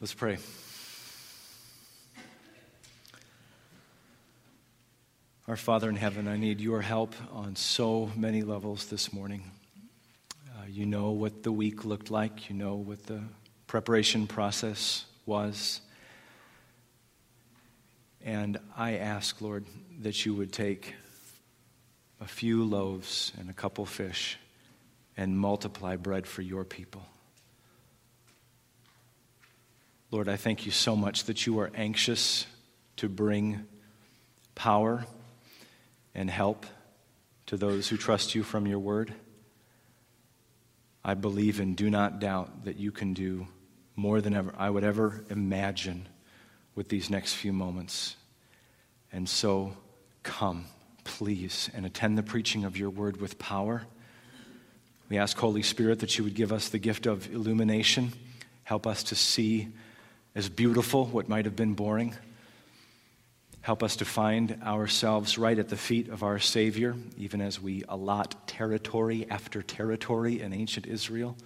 Let's pray. Our Father in heaven, I need your help on so many levels this morning. Uh, you know what the week looked like, you know what the preparation process was. And I ask, Lord, that you would take a few loaves and a couple fish and multiply bread for your people. Lord, I thank you so much that you are anxious to bring power and help to those who trust you from your word. I believe and do not doubt that you can do more than ever I would ever imagine with these next few moments. And so come, please, and attend the preaching of your word with power. We ask, Holy Spirit, that you would give us the gift of illumination, help us to see as beautiful what might have been boring. Help us to find ourselves right at the feet of our Savior, even as we allot territory after territory in ancient Israel.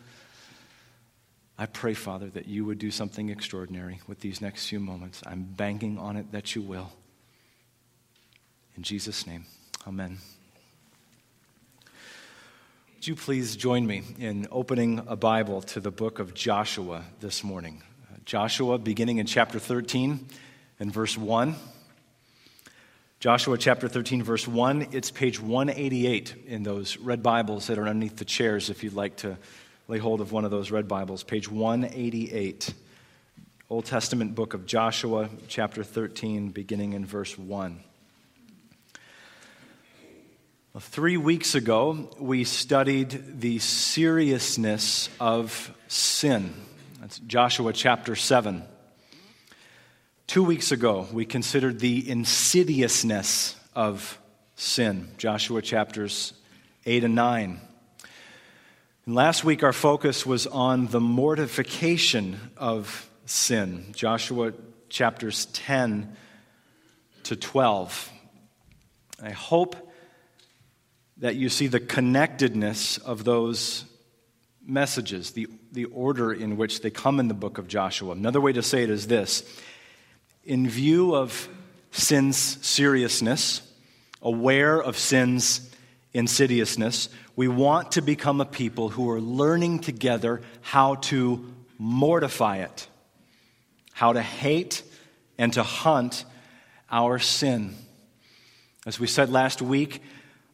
I pray, Father, that you would do something extraordinary with these next few moments. I'm banking on it that you will. In Jesus' name, amen. Would you please join me in opening a Bible to the book of Joshua this morning? Joshua, beginning in chapter 13 and verse 1. Joshua chapter 13, verse 1. It's page 188 in those red Bibles that are underneath the chairs if you'd like to lay hold of one of those red Bibles. Page 188. Old Testament book of Joshua, chapter 13, beginning in verse 1. Well, three weeks ago, we studied the seriousness of sin. That's Joshua chapter 7. Two weeks ago, we considered the insidiousness of sin, Joshua chapters 8 and 9. And last week, our focus was on the mortification of sin, Joshua chapters 10 to 12. I hope that you see the connectedness of those messages, the, the order in which they come in the book of Joshua. Another way to say it is this In view of sin's seriousness, aware of sin's insidiousness, we want to become a people who are learning together how to mortify it, how to hate and to hunt our sin. As we said last week,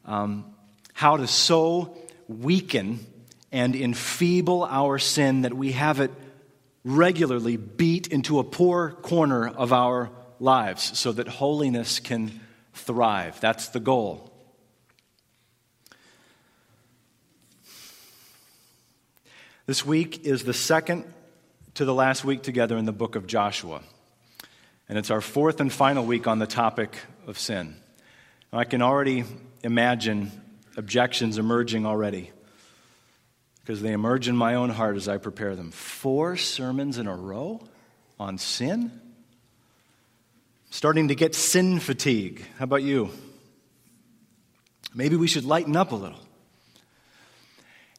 um, how to so weaken and enfeeble our sin that we have it regularly beat into a poor corner of our lives so that holiness can thrive. That's the goal. This week is the second to the last week together in the book of Joshua. And it's our fourth and final week on the topic of sin. I can already imagine objections emerging already because they emerge in my own heart as I prepare them. Four sermons in a row on sin? Starting to get sin fatigue. How about you? Maybe we should lighten up a little.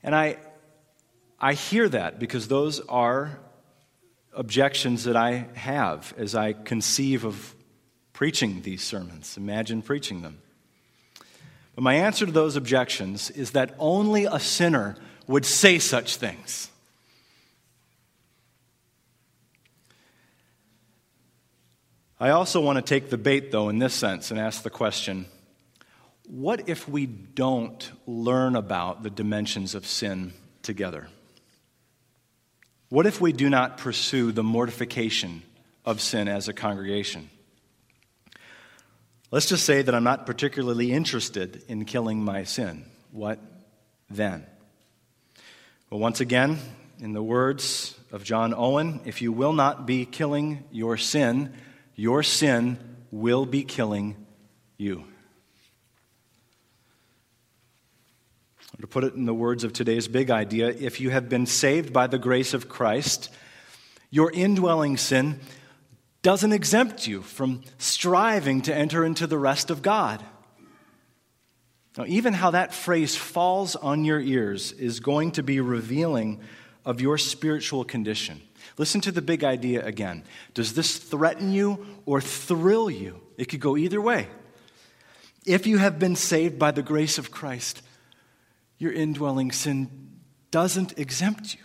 And I, I hear that because those are objections that I have as I conceive of preaching these sermons. Imagine preaching them. But my answer to those objections is that only a sinner would say such things. I also want to take the bait, though, in this sense and ask the question what if we don't learn about the dimensions of sin together? What if we do not pursue the mortification of sin as a congregation? Let's just say that I'm not particularly interested in killing my sin. What then? Well, once again, in the words of John Owen, if you will not be killing your sin, your sin will be killing you. To put it in the words of today's big idea, if you have been saved by the grace of Christ, your indwelling sin doesn't exempt you from striving to enter into the rest of God. Now, even how that phrase falls on your ears is going to be revealing of your spiritual condition. Listen to the big idea again. Does this threaten you or thrill you? It could go either way. If you have been saved by the grace of Christ, your indwelling sin doesn't exempt you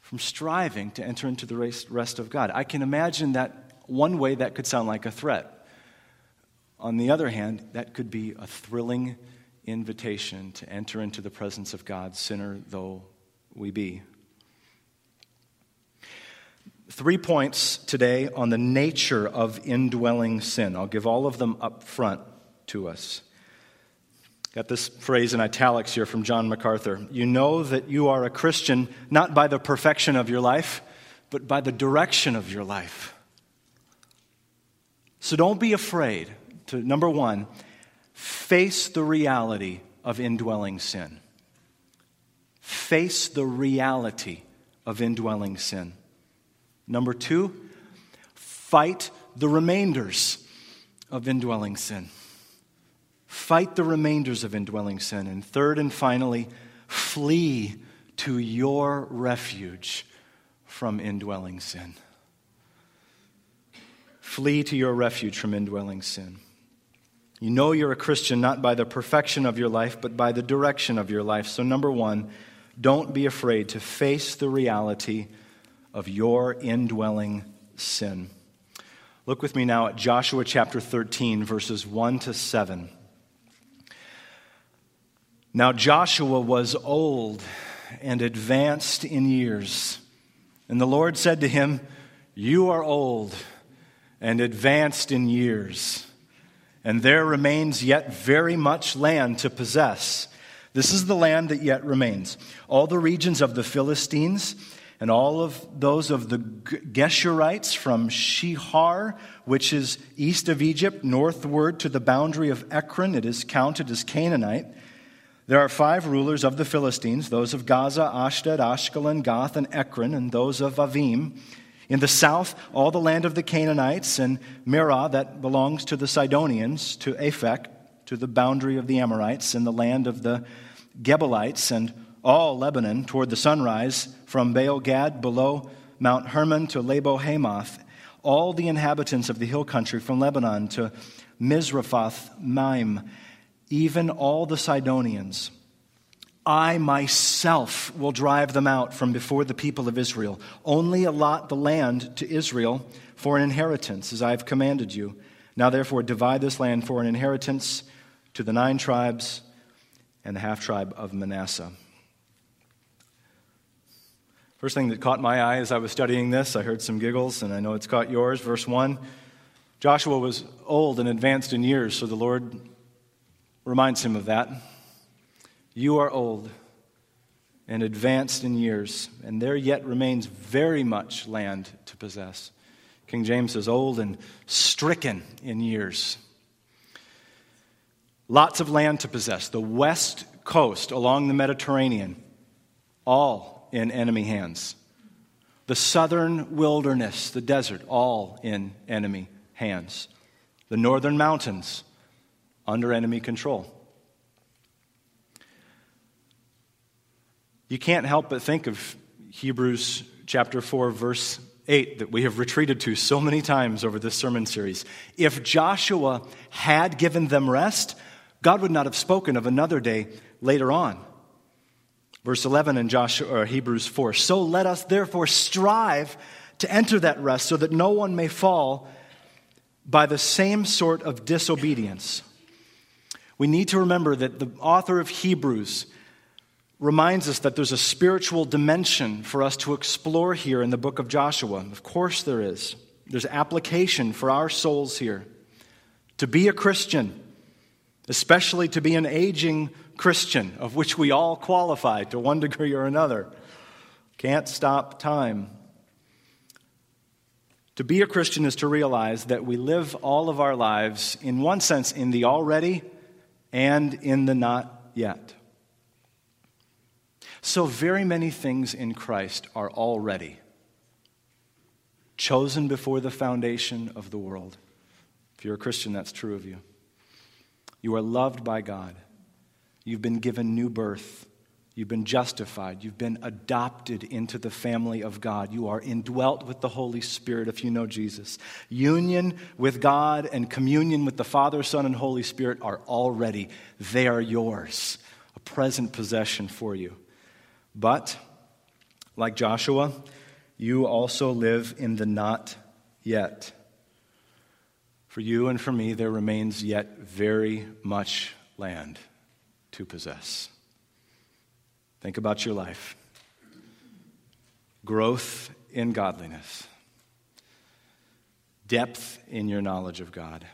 from striving to enter into the rest of God. I can imagine that one way that could sound like a threat. On the other hand, that could be a thrilling invitation to enter into the presence of God, sinner though we be. Three points today on the nature of indwelling sin. I'll give all of them up front to us. Got this phrase in italics here from John MacArthur. You know that you are a Christian not by the perfection of your life, but by the direction of your life. So don't be afraid to, number one, face the reality of indwelling sin. Face the reality of indwelling sin. Number two, fight the remainders of indwelling sin. Fight the remainders of indwelling sin. And third and finally, flee to your refuge from indwelling sin. Flee to your refuge from indwelling sin. You know you're a Christian not by the perfection of your life, but by the direction of your life. So, number one, don't be afraid to face the reality of your indwelling sin. Look with me now at Joshua chapter 13, verses 1 to 7. Now Joshua was old and advanced in years. And the Lord said to him, You are old and advanced in years, and there remains yet very much land to possess. This is the land that yet remains. All the regions of the Philistines and all of those of the Geshurites from Shihor, which is east of Egypt, northward to the boundary of Ekron, it is counted as Canaanite. There are five rulers of the Philistines those of Gaza, Ashdod, Ashkelon, Gath, and Ekron, and those of Avvim. In the south, all the land of the Canaanites, and Mearah, that belongs to the Sidonians, to Aphek, to the boundary of the Amorites, and the land of the Gebalites, and all Lebanon toward the sunrise, from Baal Gad below Mount Hermon to Lebo Hamath, all the inhabitants of the hill country from Lebanon to Misrephoth Maim even all the Sidonians. I myself will drive them out from before the people of Israel. Only allot the land to Israel for an inheritance, as I have commanded you. Now, therefore, divide this land for an inheritance to the nine tribes and the half tribe of Manasseh. First thing that caught my eye as I was studying this, I heard some giggles, and I know it's caught yours. Verse 1 Joshua was old and advanced in years, so the Lord reminds him of that. You are old and advanced in years, and there yet remains very much land to possess. King James says, old and stricken in years. Lots of land to possess. The west coast along the Mediterranean, all in enemy hands. The southern wilderness, the desert, all in enemy hands. The northern mountains, under enemy control. You can't help but think of Hebrews chapter 4, verse 8, that we have retreated to so many times over this sermon series. If Joshua had given them rest, God would not have spoken of another day later on. Verse 11 in Joshua, Hebrews 4 So let us therefore strive to enter that rest so that no one may fall by the same sort of disobedience. We need to remember that the author of Hebrews reminds us that there's a spiritual dimension for us to explore here in the book of Joshua. Of course, there is. There's application for our souls here. To be a Christian, especially to be an aging Christian, of which we all qualify to one degree or another, can't stop time. To be a Christian is to realize that we live all of our lives, in one sense, in the already and in the not yet. So, very many things in Christ are already chosen before the foundation of the world. If you're a Christian, that's true of you. You are loved by God. You've been given new birth You've been justified. You've been adopted into the family of God. You are indwelt with the Holy Spirit if you know Jesus. Union with God and communion with the Father, Son, and Holy Spirit are already, they are yours, a present possession for you. But, like Joshua, you also live in the not yet. For you and for me, there remains yet very much land to possess. Think about your life growth in godliness, depth in your knowledge of God,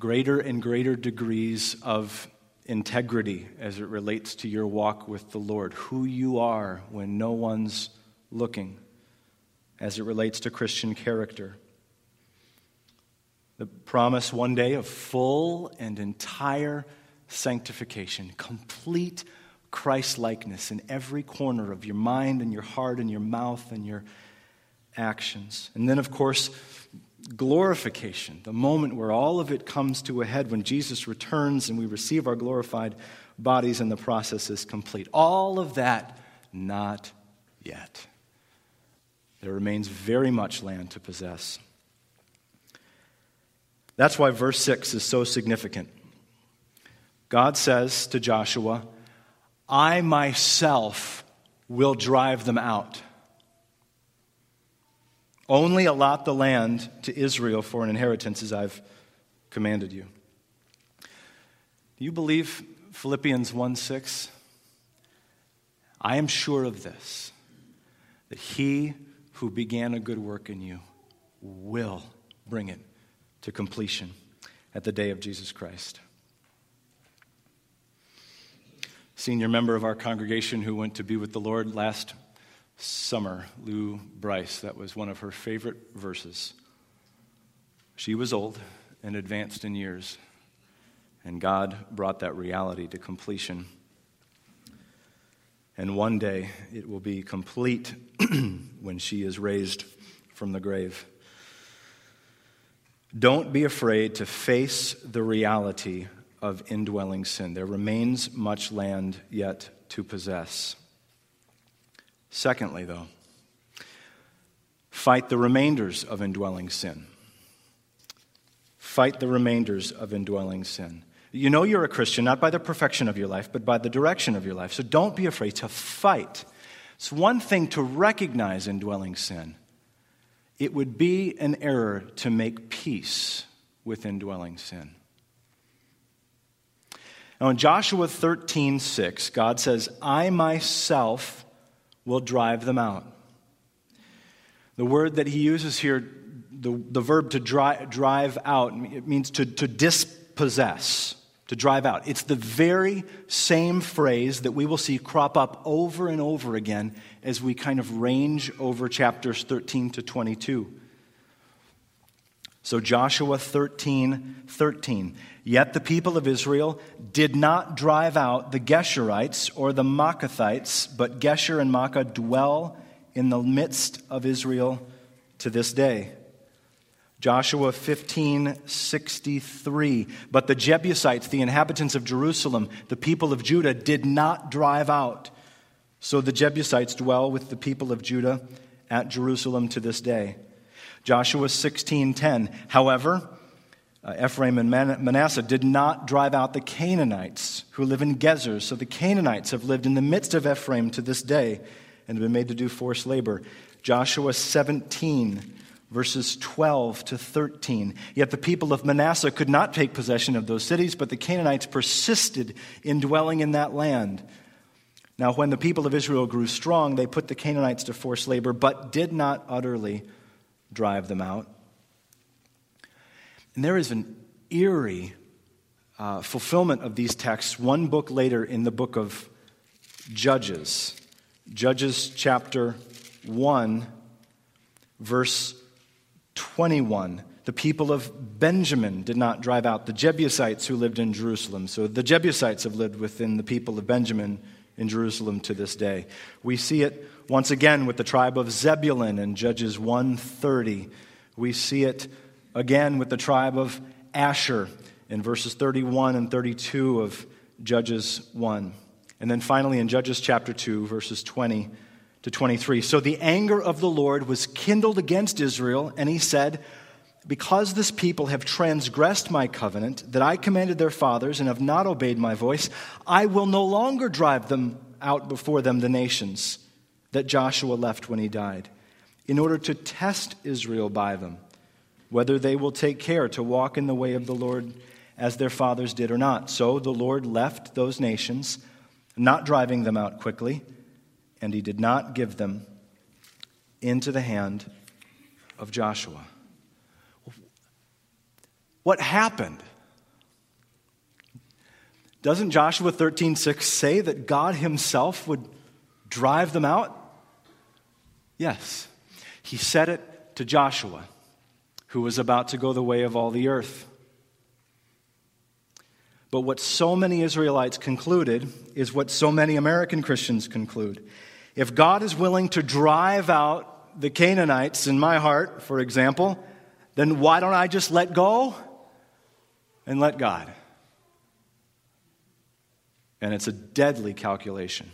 greater and greater degrees of integrity as it relates to your walk with the Lord, who you are when no one's looking, as it relates to Christian character. The promise one day of full and entire sanctification, complete Christ likeness in every corner of your mind and your heart and your mouth and your actions. And then, of course, glorification, the moment where all of it comes to a head when Jesus returns and we receive our glorified bodies and the process is complete. All of that, not yet. There remains very much land to possess. That's why verse 6 is so significant. God says to Joshua, I myself will drive them out. Only allot the land to Israel for an inheritance as I've commanded you. Do you believe Philippians 1 6? I am sure of this, that he who began a good work in you will bring it to completion at the day of Jesus Christ senior member of our congregation who went to be with the Lord last summer, Lou Bryce. That was one of her favorite verses. She was old and advanced in years, and God brought that reality to completion. And one day it will be complete when she is raised from the grave. Don't be afraid to face the reality of indwelling sin. There remains much land yet to possess. Secondly, though, fight the remainders of indwelling sin. Fight the remainders of indwelling sin. You know you're a Christian not by the perfection of your life, but by the direction of your life. So don't be afraid to fight. It's one thing to recognize indwelling sin, it would be an error to make peace with indwelling sin. Now, in Joshua 13, 6, God says, I myself will drive them out. The word that he uses here, the, the verb to dri- drive out, it means to, to dispossess, to drive out. It's the very same phrase that we will see crop up over and over again as we kind of range over chapters 13 to 22. So, Joshua 13, 13. Yet the people of Israel did not drive out the Geshurites or the Maachathites, but Geshur and Maacah dwell in the midst of Israel to this day. Joshua 15:63 But the Jebusites the inhabitants of Jerusalem the people of Judah did not drive out so the Jebusites dwell with the people of Judah at Jerusalem to this day Joshua 16:10 However uh, Ephraim and Man- Manasseh did not drive out the Canaanites who live in Gezer. So the Canaanites have lived in the midst of Ephraim to this day and have been made to do forced labor. Joshua 17, verses 12 to 13. Yet the people of Manasseh could not take possession of those cities, but the Canaanites persisted in dwelling in that land. Now, when the people of Israel grew strong, they put the Canaanites to forced labor, but did not utterly drive them out. And there is an eerie uh, fulfillment of these texts one book later in the book of Judges. Judges chapter 1, verse 21. The people of Benjamin did not drive out the Jebusites who lived in Jerusalem. So the Jebusites have lived within the people of Benjamin in Jerusalem to this day. We see it once again with the tribe of Zebulun in Judges 130. We see it again with the tribe of Asher in verses 31 and 32 of Judges 1. And then finally in Judges chapter 2, verses 20 to 23. So the anger of the Lord was kindled against Israel, and he said, Because this people have transgressed my covenant that I commanded their fathers and have not obeyed my voice, I will no longer drive them out before them, the nations that Joshua left when he died, in order to test Israel by them, whether they will take care to walk in the way of the Lord as their fathers did or not. So the Lord left those nations, not driving them out quickly and he did not give them into the hand of Joshua. What happened? Doesn't Joshua 13:6 say that God himself would drive them out? Yes. He said it to Joshua, who was about to go the way of all the earth. But what so many Israelites concluded is what so many American Christians conclude if God is willing to drive out the Canaanites in my heart, for example, then why don't I just let go and let God? And it's a deadly calculation.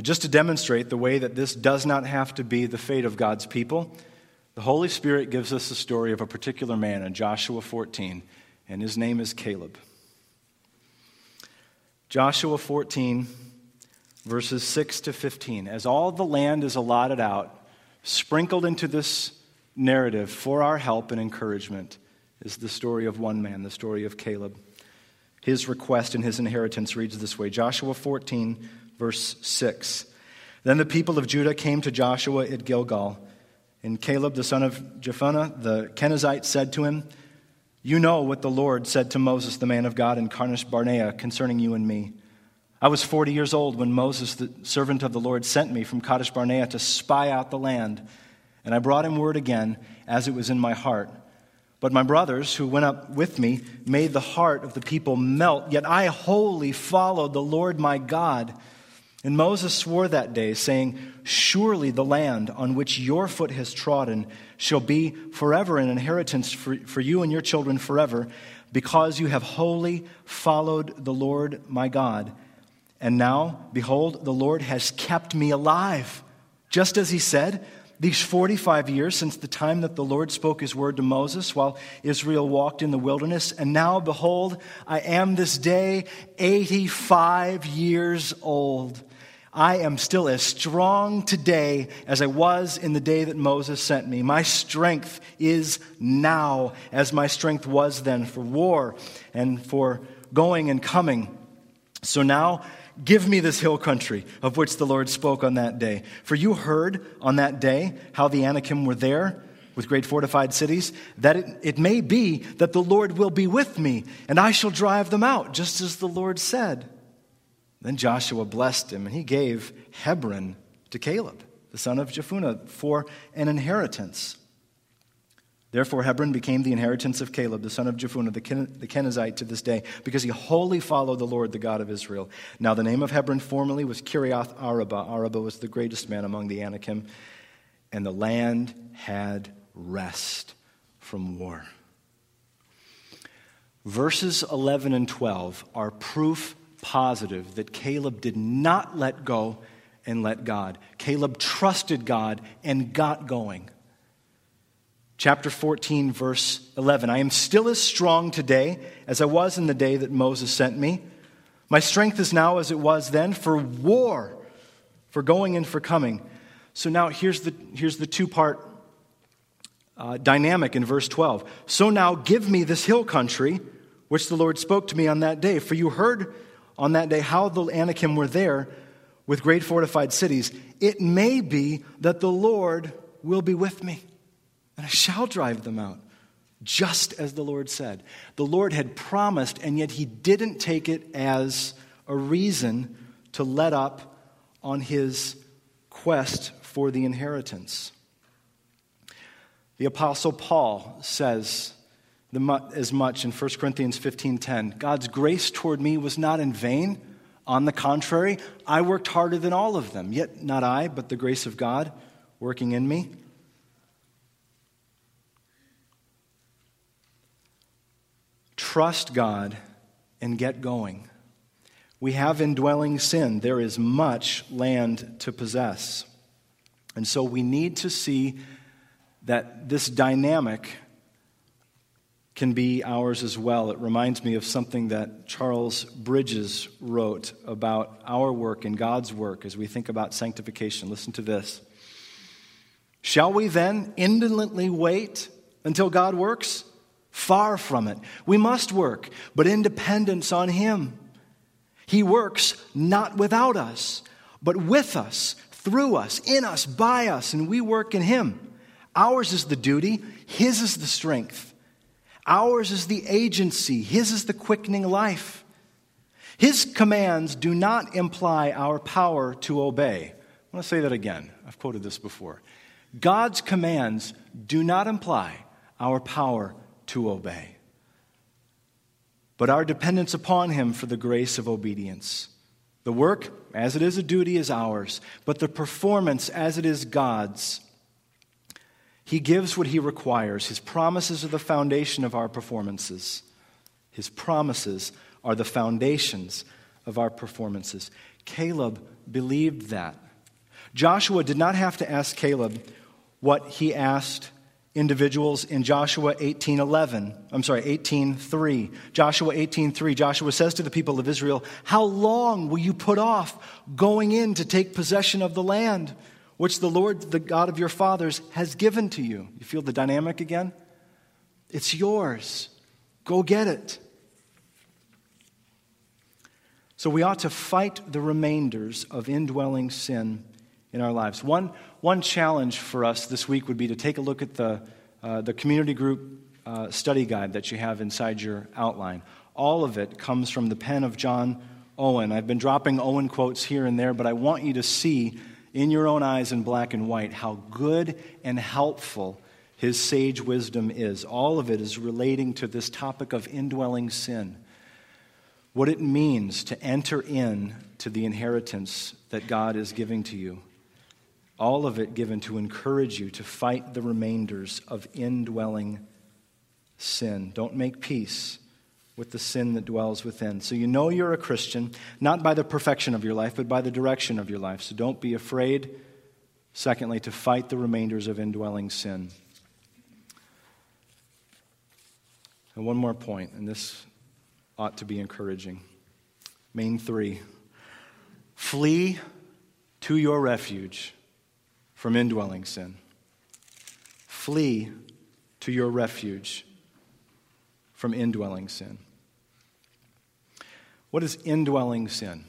Just to demonstrate the way that this does not have to be the fate of God's people, the Holy Spirit gives us the story of a particular man in Joshua 14, and his name is Caleb. Joshua 14 verses 6 to 15. As all the land is allotted out, sprinkled into this narrative for our help and encouragement is the story of one man, the story of Caleb. His request and his inheritance reads this way Joshua 14, verse 6. Then the people of Judah came to Joshua at Gilgal. And Caleb, the son of Jephunneh, the Kenizzite, said to him, You know what the Lord said to Moses, the man of God, in Kadesh Barnea concerning you and me. I was 40 years old when Moses, the servant of the Lord, sent me from Kadesh Barnea to spy out the land. And I brought him word again as it was in my heart. But my brothers, who went up with me, made the heart of the people melt. Yet I wholly followed the Lord my God. And Moses swore that day, saying, Surely the land on which your foot has trodden shall be forever an inheritance for, for you and your children forever, because you have wholly followed the Lord my God. And now, behold, the Lord has kept me alive. Just as he said, these 45 years since the time that the Lord spoke his word to Moses while Israel walked in the wilderness. And now, behold, I am this day 85 years old. I am still as strong today as I was in the day that Moses sent me. My strength is now as my strength was then for war and for going and coming. So now, Give me this hill country of which the Lord spoke on that day. For you heard on that day how the Anakim were there with great fortified cities, that it, it may be that the Lord will be with me, and I shall drive them out, just as the Lord said. Then Joshua blessed him, and he gave Hebron to Caleb, the son of Jephunneh, for an inheritance. Therefore, Hebron became the inheritance of Caleb, the son of Jephunneh, the, Ken- the Kenizzite, to this day, because he wholly followed the Lord, the God of Israel. Now, the name of Hebron formerly was Kiriath Arba. Arba was the greatest man among the Anakim, and the land had rest from war. Verses 11 and 12 are proof positive that Caleb did not let go and let God. Caleb trusted God and got going. Chapter 14, verse 11. I am still as strong today as I was in the day that Moses sent me. My strength is now as it was then for war, for going and for coming. So now here's the, here's the two part uh, dynamic in verse 12. So now give me this hill country, which the Lord spoke to me on that day. For you heard on that day how the Anakim were there with great fortified cities. It may be that the Lord will be with me and I shall drive them out, just as the Lord said. The Lord had promised, and yet he didn't take it as a reason to let up on his quest for the inheritance. The apostle Paul says as much in 1 Corinthians 15:10. God's grace toward me was not in vain. On the contrary, I worked harder than all of them. Yet not I, but the grace of God working in me. Trust God and get going. We have indwelling sin. There is much land to possess. And so we need to see that this dynamic can be ours as well. It reminds me of something that Charles Bridges wrote about our work and God's work as we think about sanctification. Listen to this. Shall we then indolently wait until God works? Far from it. We must work, but in dependence on Him. He works not without us, but with us, through us, in us, by us, and we work in Him. Ours is the duty, His is the strength. Ours is the agency, His is the quickening life. His commands do not imply our power to obey. I want to say that again. I've quoted this before. God's commands do not imply our power to obey, but our dependence upon Him for the grace of obedience. The work, as it is a duty, is ours, but the performance, as it is God's, he gives what He requires. His promises are the foundation of our performances. His promises are the foundations of our performances. Caleb believed that. Joshua did not have to ask Caleb what he asked individuals in Joshua 18:11. I'm sorry, 18:3. Joshua 18:3. Joshua says to the people of Israel, "How long will you put off going in to take possession of the land?" Which the Lord, the God of your fathers, has given to you. You feel the dynamic again? It's yours. Go get it. So we ought to fight the remainders of indwelling sin in our lives. One, one challenge for us this week would be to take a look at the, uh, the community group uh, study guide that you have inside your outline. All of it comes from the pen of John Owen. I've been dropping Owen quotes here and there, but I want you to see in your own eyes in black and white how good and helpful his sage wisdom is. All of it is relating to this topic of indwelling sin. What it means to enter in to the inheritance that God is giving to you. All of it given to encourage you to fight the remainders of indwelling sin. Don't make peace with the sin that dwells within. So you know you're a Christian, not by the perfection of your life, but by the direction of your life. So don't be afraid, secondly, to fight the remainders of indwelling sin. And one more point, and this ought to be encouraging. Main three flee to your refuge from indwelling sin. Flee to your refuge from indwelling sin. What is indwelling sin?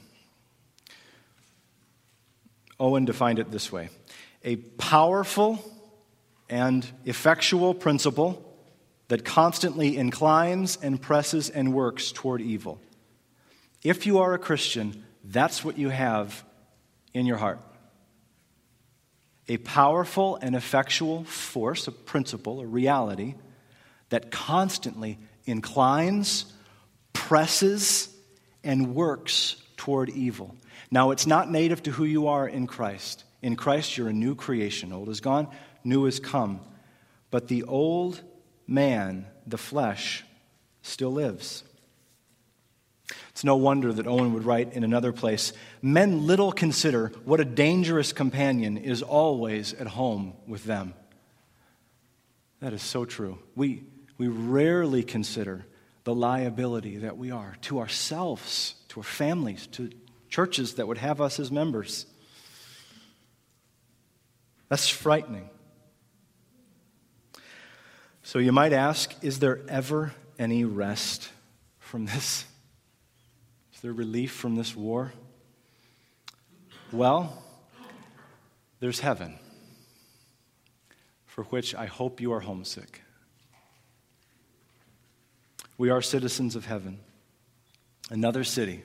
Owen defined it this way a powerful and effectual principle that constantly inclines and presses and works toward evil. If you are a Christian, that's what you have in your heart. A powerful and effectual force, a principle, a reality that constantly inclines, presses, and works toward evil. Now, it's not native to who you are in Christ. In Christ, you're a new creation. Old is gone, new is come. But the old man, the flesh, still lives. It's no wonder that Owen would write in another place Men little consider what a dangerous companion is always at home with them. That is so true. We, we rarely consider the liability that we are to ourselves, to our families, to churches that would have us as members. That's frightening. So you might ask is there ever any rest from this? Is there relief from this war? Well, there's heaven, for which I hope you are homesick. We are citizens of heaven, another city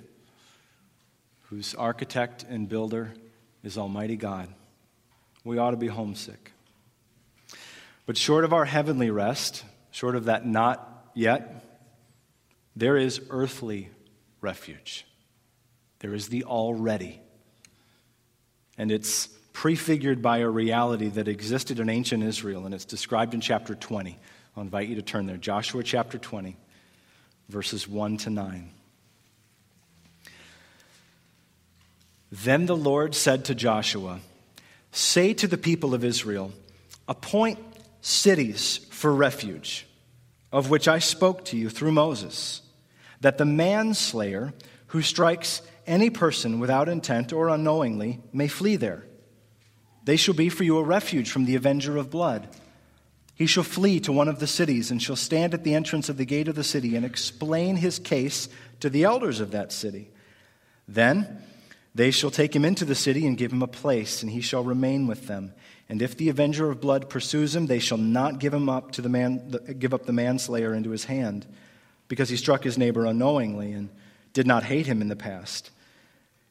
whose architect and builder is Almighty God. We ought to be homesick. But short of our heavenly rest, short of that not yet, there is earthly refuge. There is the already. And it's prefigured by a reality that existed in ancient Israel, and it's described in chapter 20. I'll invite you to turn there. Joshua chapter 20 verses 1 to 9. Then the Lord said to Joshua, Say to the people of Israel, Appoint cities for refuge, of which I spoke to you through Moses, that the manslayer who strikes any person without intent or unknowingly may flee there. They shall be for you a refuge from the avenger of blood. He shall flee to one of the cities and shall stand at the entrance of the gate of the city and explain his case to the elders of that city. Then, they shall take him into the city and give him a place, and he shall remain with them. And if the avenger of blood pursues him, they shall not give him up to the man, give up the manslayer into his hand, because he struck his neighbor unknowingly and did not hate him in the past.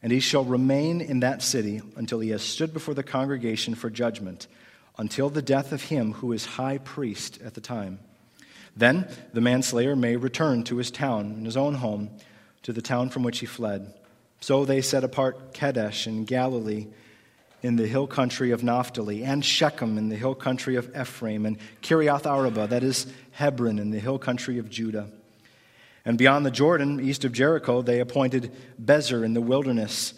And he shall remain in that city until he has stood before the congregation for judgment, until the death of him who is high priest at the time. Then the manslayer may return to his town and his own home, to the town from which he fled. So they set apart Kadesh in Galilee in the hill country of Naphtali, and Shechem in the hill country of Ephraim, and Kiriath Arba, that is Hebron, in the hill country of Judah. And beyond the Jordan, east of Jericho, they appointed Bezer in the wilderness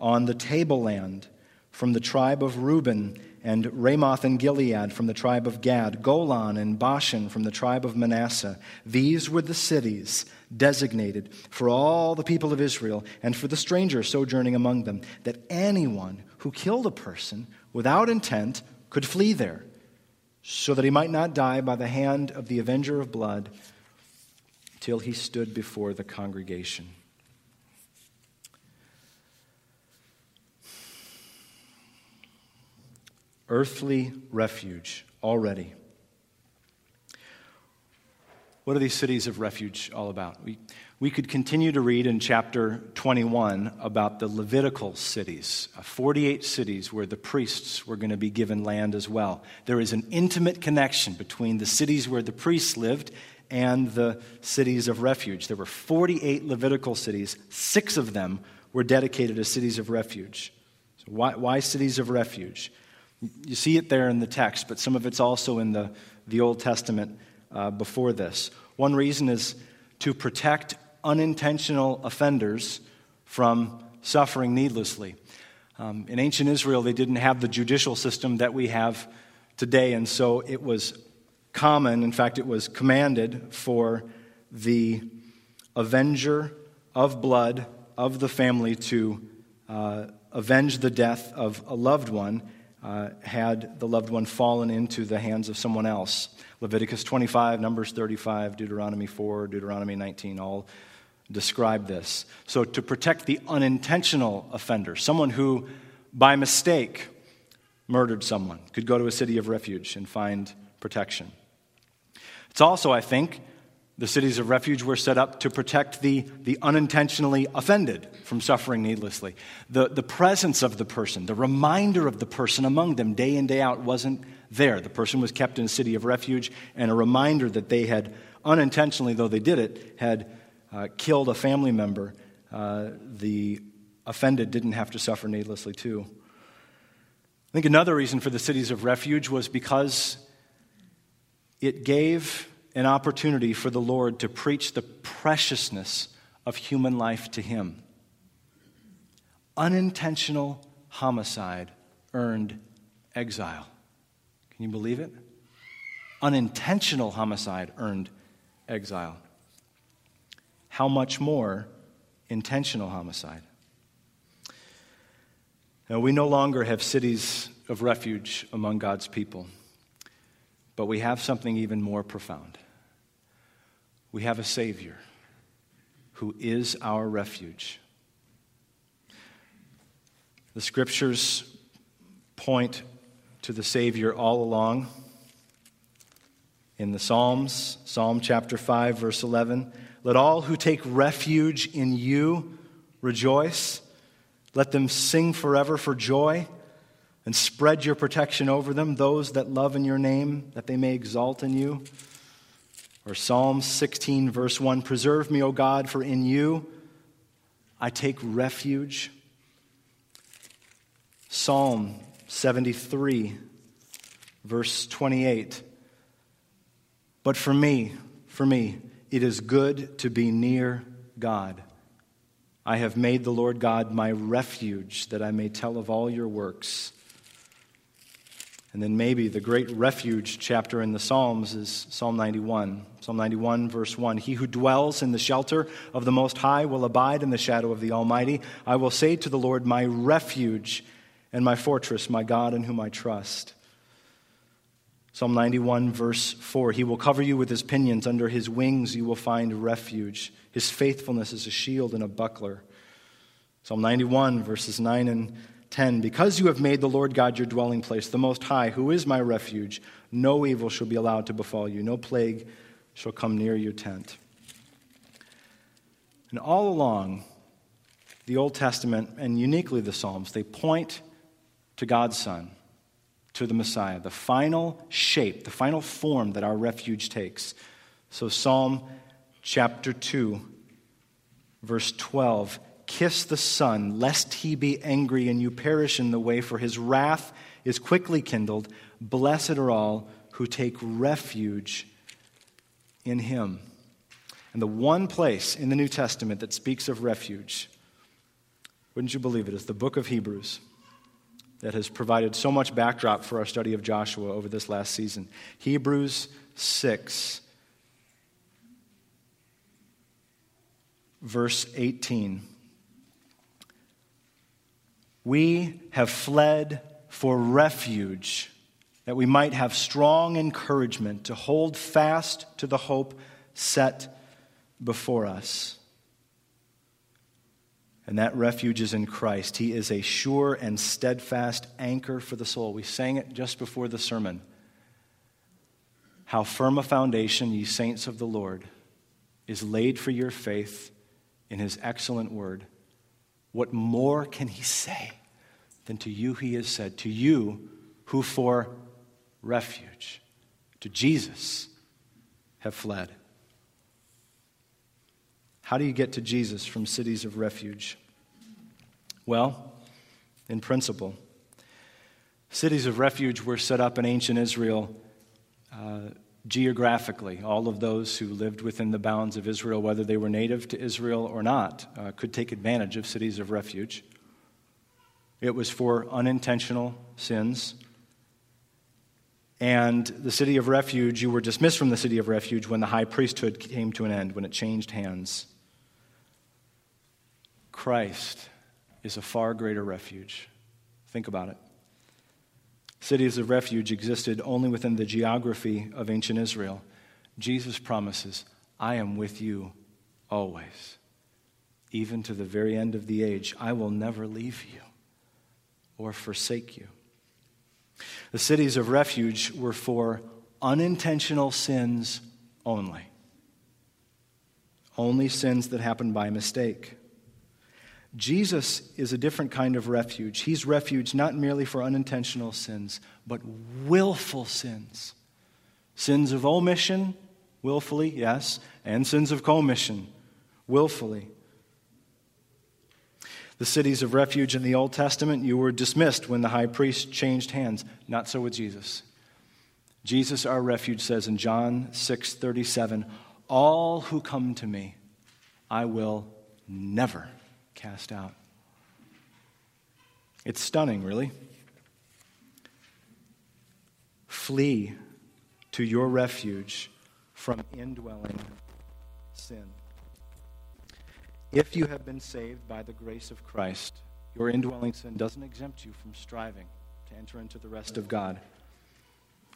on the tableland from the tribe of Reuben, and Ramoth and Gilead from the tribe of Gad, Golan and Bashan from the tribe of Manasseh. These were the cities designated for all the people of Israel and for the stranger sojourning among them, that anyone who killed a person without intent could flee there, so that he might not die by the hand of the avenger of blood till he stood before the congregation. Earthly refuge already. What are these cities of refuge all about? We, we could continue to read in chapter 21 about the Levitical cities, uh, 48 cities where the priests were going to be given land as well. There is an intimate connection between the cities where the priests lived and the cities of refuge. There were 48 Levitical cities, six of them were dedicated as cities of refuge. So why, why cities of refuge? You see it there in the text, but some of it's also in the, the Old Testament uh, before this. One reason is to protect unintentional offenders from suffering needlessly. Um, in ancient Israel, they didn't have the judicial system that we have today, and so it was common, in fact, it was commanded for the avenger of blood of the family to uh, avenge the death of a loved one uh, had the loved one fallen into the hands of someone else. Leviticus 25, Numbers 35, Deuteronomy 4, Deuteronomy 19 all describe this. So, to protect the unintentional offender, someone who by mistake murdered someone, could go to a city of refuge and find protection. It's also, I think, the cities of refuge were set up to protect the, the unintentionally offended from suffering needlessly. The, the presence of the person, the reminder of the person among them day in, day out wasn't there. The person was kept in a city of refuge, and a reminder that they had unintentionally, though they did it, had uh, killed a family member. Uh, the offended didn't have to suffer needlessly, too. I think another reason for the cities of refuge was because it gave an opportunity for the Lord to preach the preciousness of human life to him. Unintentional homicide earned exile. Can you believe it? Unintentional homicide earned exile. How much more intentional homicide? Now, we no longer have cities of refuge among God's people. But we have something even more profound. We have a Savior who is our refuge. The scriptures point to the Savior all along. In the Psalms, Psalm chapter 5, verse 11, let all who take refuge in you rejoice. Let them sing forever for joy and spread your protection over them, those that love in your name, that they may exalt in you. Or Psalm 16, verse 1 Preserve me, O God, for in you I take refuge. Psalm 73, verse 28. But for me, for me, it is good to be near God. I have made the Lord God my refuge, that I may tell of all your works. And then maybe the great refuge chapter in the Psalms is Psalm 91. Psalm 91, verse 1 He who dwells in the shelter of the Most High will abide in the shadow of the Almighty. I will say to the Lord, My refuge and my fortress, my God in whom I trust. Psalm 91, verse 4 He will cover you with his pinions. Under his wings you will find refuge. His faithfulness is a shield and a buckler. Psalm 91, verses 9 and 10 Because you have made the Lord God your dwelling place, the Most High, who is my refuge, no evil shall be allowed to befall you, no plague shall come near your tent. And all along the Old Testament, and uniquely the Psalms, they point to God's Son, to the Messiah, the final shape, the final form that our refuge takes. So, Psalm chapter 2, verse 12 Kiss the Son, lest he be angry and you perish in the way, for his wrath is quickly kindled. Blessed are all who take refuge in him. And the one place in the New Testament that speaks of refuge, wouldn't you believe it, is the book of Hebrews that has provided so much backdrop for our study of Joshua over this last season. Hebrews 6, verse 18. We have fled for refuge, that we might have strong encouragement to hold fast to the hope set before us. And that refuge is in Christ. He is a sure and steadfast anchor for the soul. We sang it just before the sermon. How firm a foundation, ye saints of the Lord, is laid for your faith in his excellent word. What more can he say than to you he has said, to you who for refuge, to Jesus, have fled? How do you get to Jesus from cities of refuge? Well, in principle, cities of refuge were set up in ancient Israel uh, geographically. All of those who lived within the bounds of Israel, whether they were native to Israel or not, uh, could take advantage of cities of refuge. It was for unintentional sins. And the city of refuge, you were dismissed from the city of refuge when the high priesthood came to an end, when it changed hands. Christ is a far greater refuge. Think about it. Cities of refuge existed only within the geography of ancient Israel. Jesus promises, I am with you always, even to the very end of the age. I will never leave you or forsake you. The cities of refuge were for unintentional sins only, only sins that happened by mistake. Jesus is a different kind of refuge. He's refuge not merely for unintentional sins, but willful sins. Sins of omission, willfully, yes, and sins of commission, willfully. The cities of refuge in the Old Testament, you were dismissed when the high priest changed hands. Not so with Jesus. Jesus, our refuge, says in John 6 37, All who come to me, I will never cast out. It's stunning, really. Flee to your refuge from indwelling sin. If you have been saved by the grace of Christ, your indwelling sin doesn't exempt you from striving to enter into the rest of God.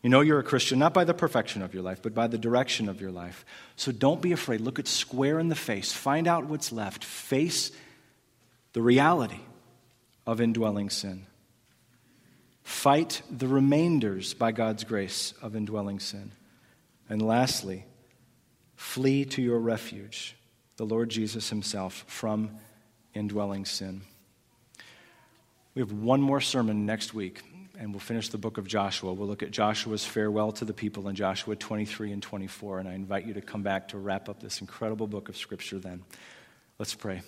You know you're a Christian not by the perfection of your life, but by the direction of your life. So don't be afraid. Look it square in the face. Find out what's left. Face the reality of indwelling sin. Fight the remainders by God's grace of indwelling sin. And lastly, flee to your refuge, the Lord Jesus Himself, from indwelling sin. We have one more sermon next week, and we'll finish the book of Joshua. We'll look at Joshua's farewell to the people in Joshua 23 and 24, and I invite you to come back to wrap up this incredible book of Scripture then. Let's pray.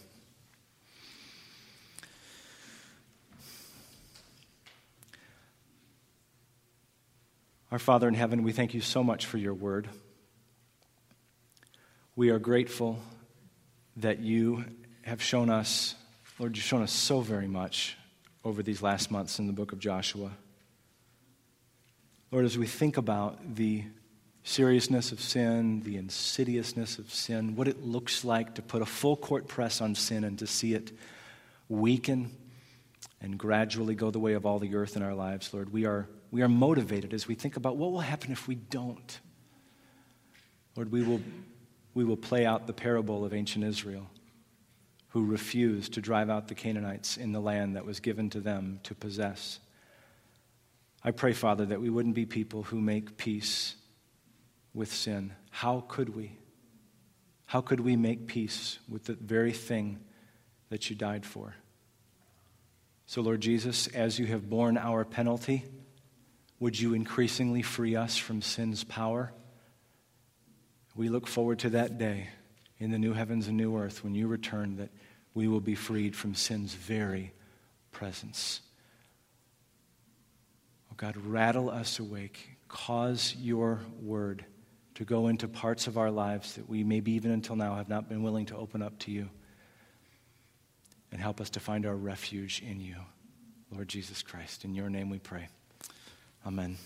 Our Father in heaven, we thank you so much for your word. We are grateful that you have shown us, Lord, you've shown us so very much over these last months in the book of Joshua. Lord, as we think about the seriousness of sin, the insidiousness of sin, what it looks like to put a full court press on sin and to see it weaken and gradually go the way of all the earth in our lives, Lord, we are, we are motivated as we think about what will happen if we don't. Lord, we will, we will play out the parable of ancient Israel who refused to drive out the Canaanites in the land that was given to them to possess. I pray, Father, that we wouldn't be people who make peace with sin. How could we? How could we make peace with the very thing that you died for? So, Lord Jesus, as you have borne our penalty, would you increasingly free us from sin's power? We look forward to that day in the new heavens and new earth when you return that we will be freed from sin's very presence. Oh God, rattle us awake. Cause your word to go into parts of our lives that we maybe even until now have not been willing to open up to you. And help us to find our refuge in you, Lord Jesus Christ. In your name we pray. Amen.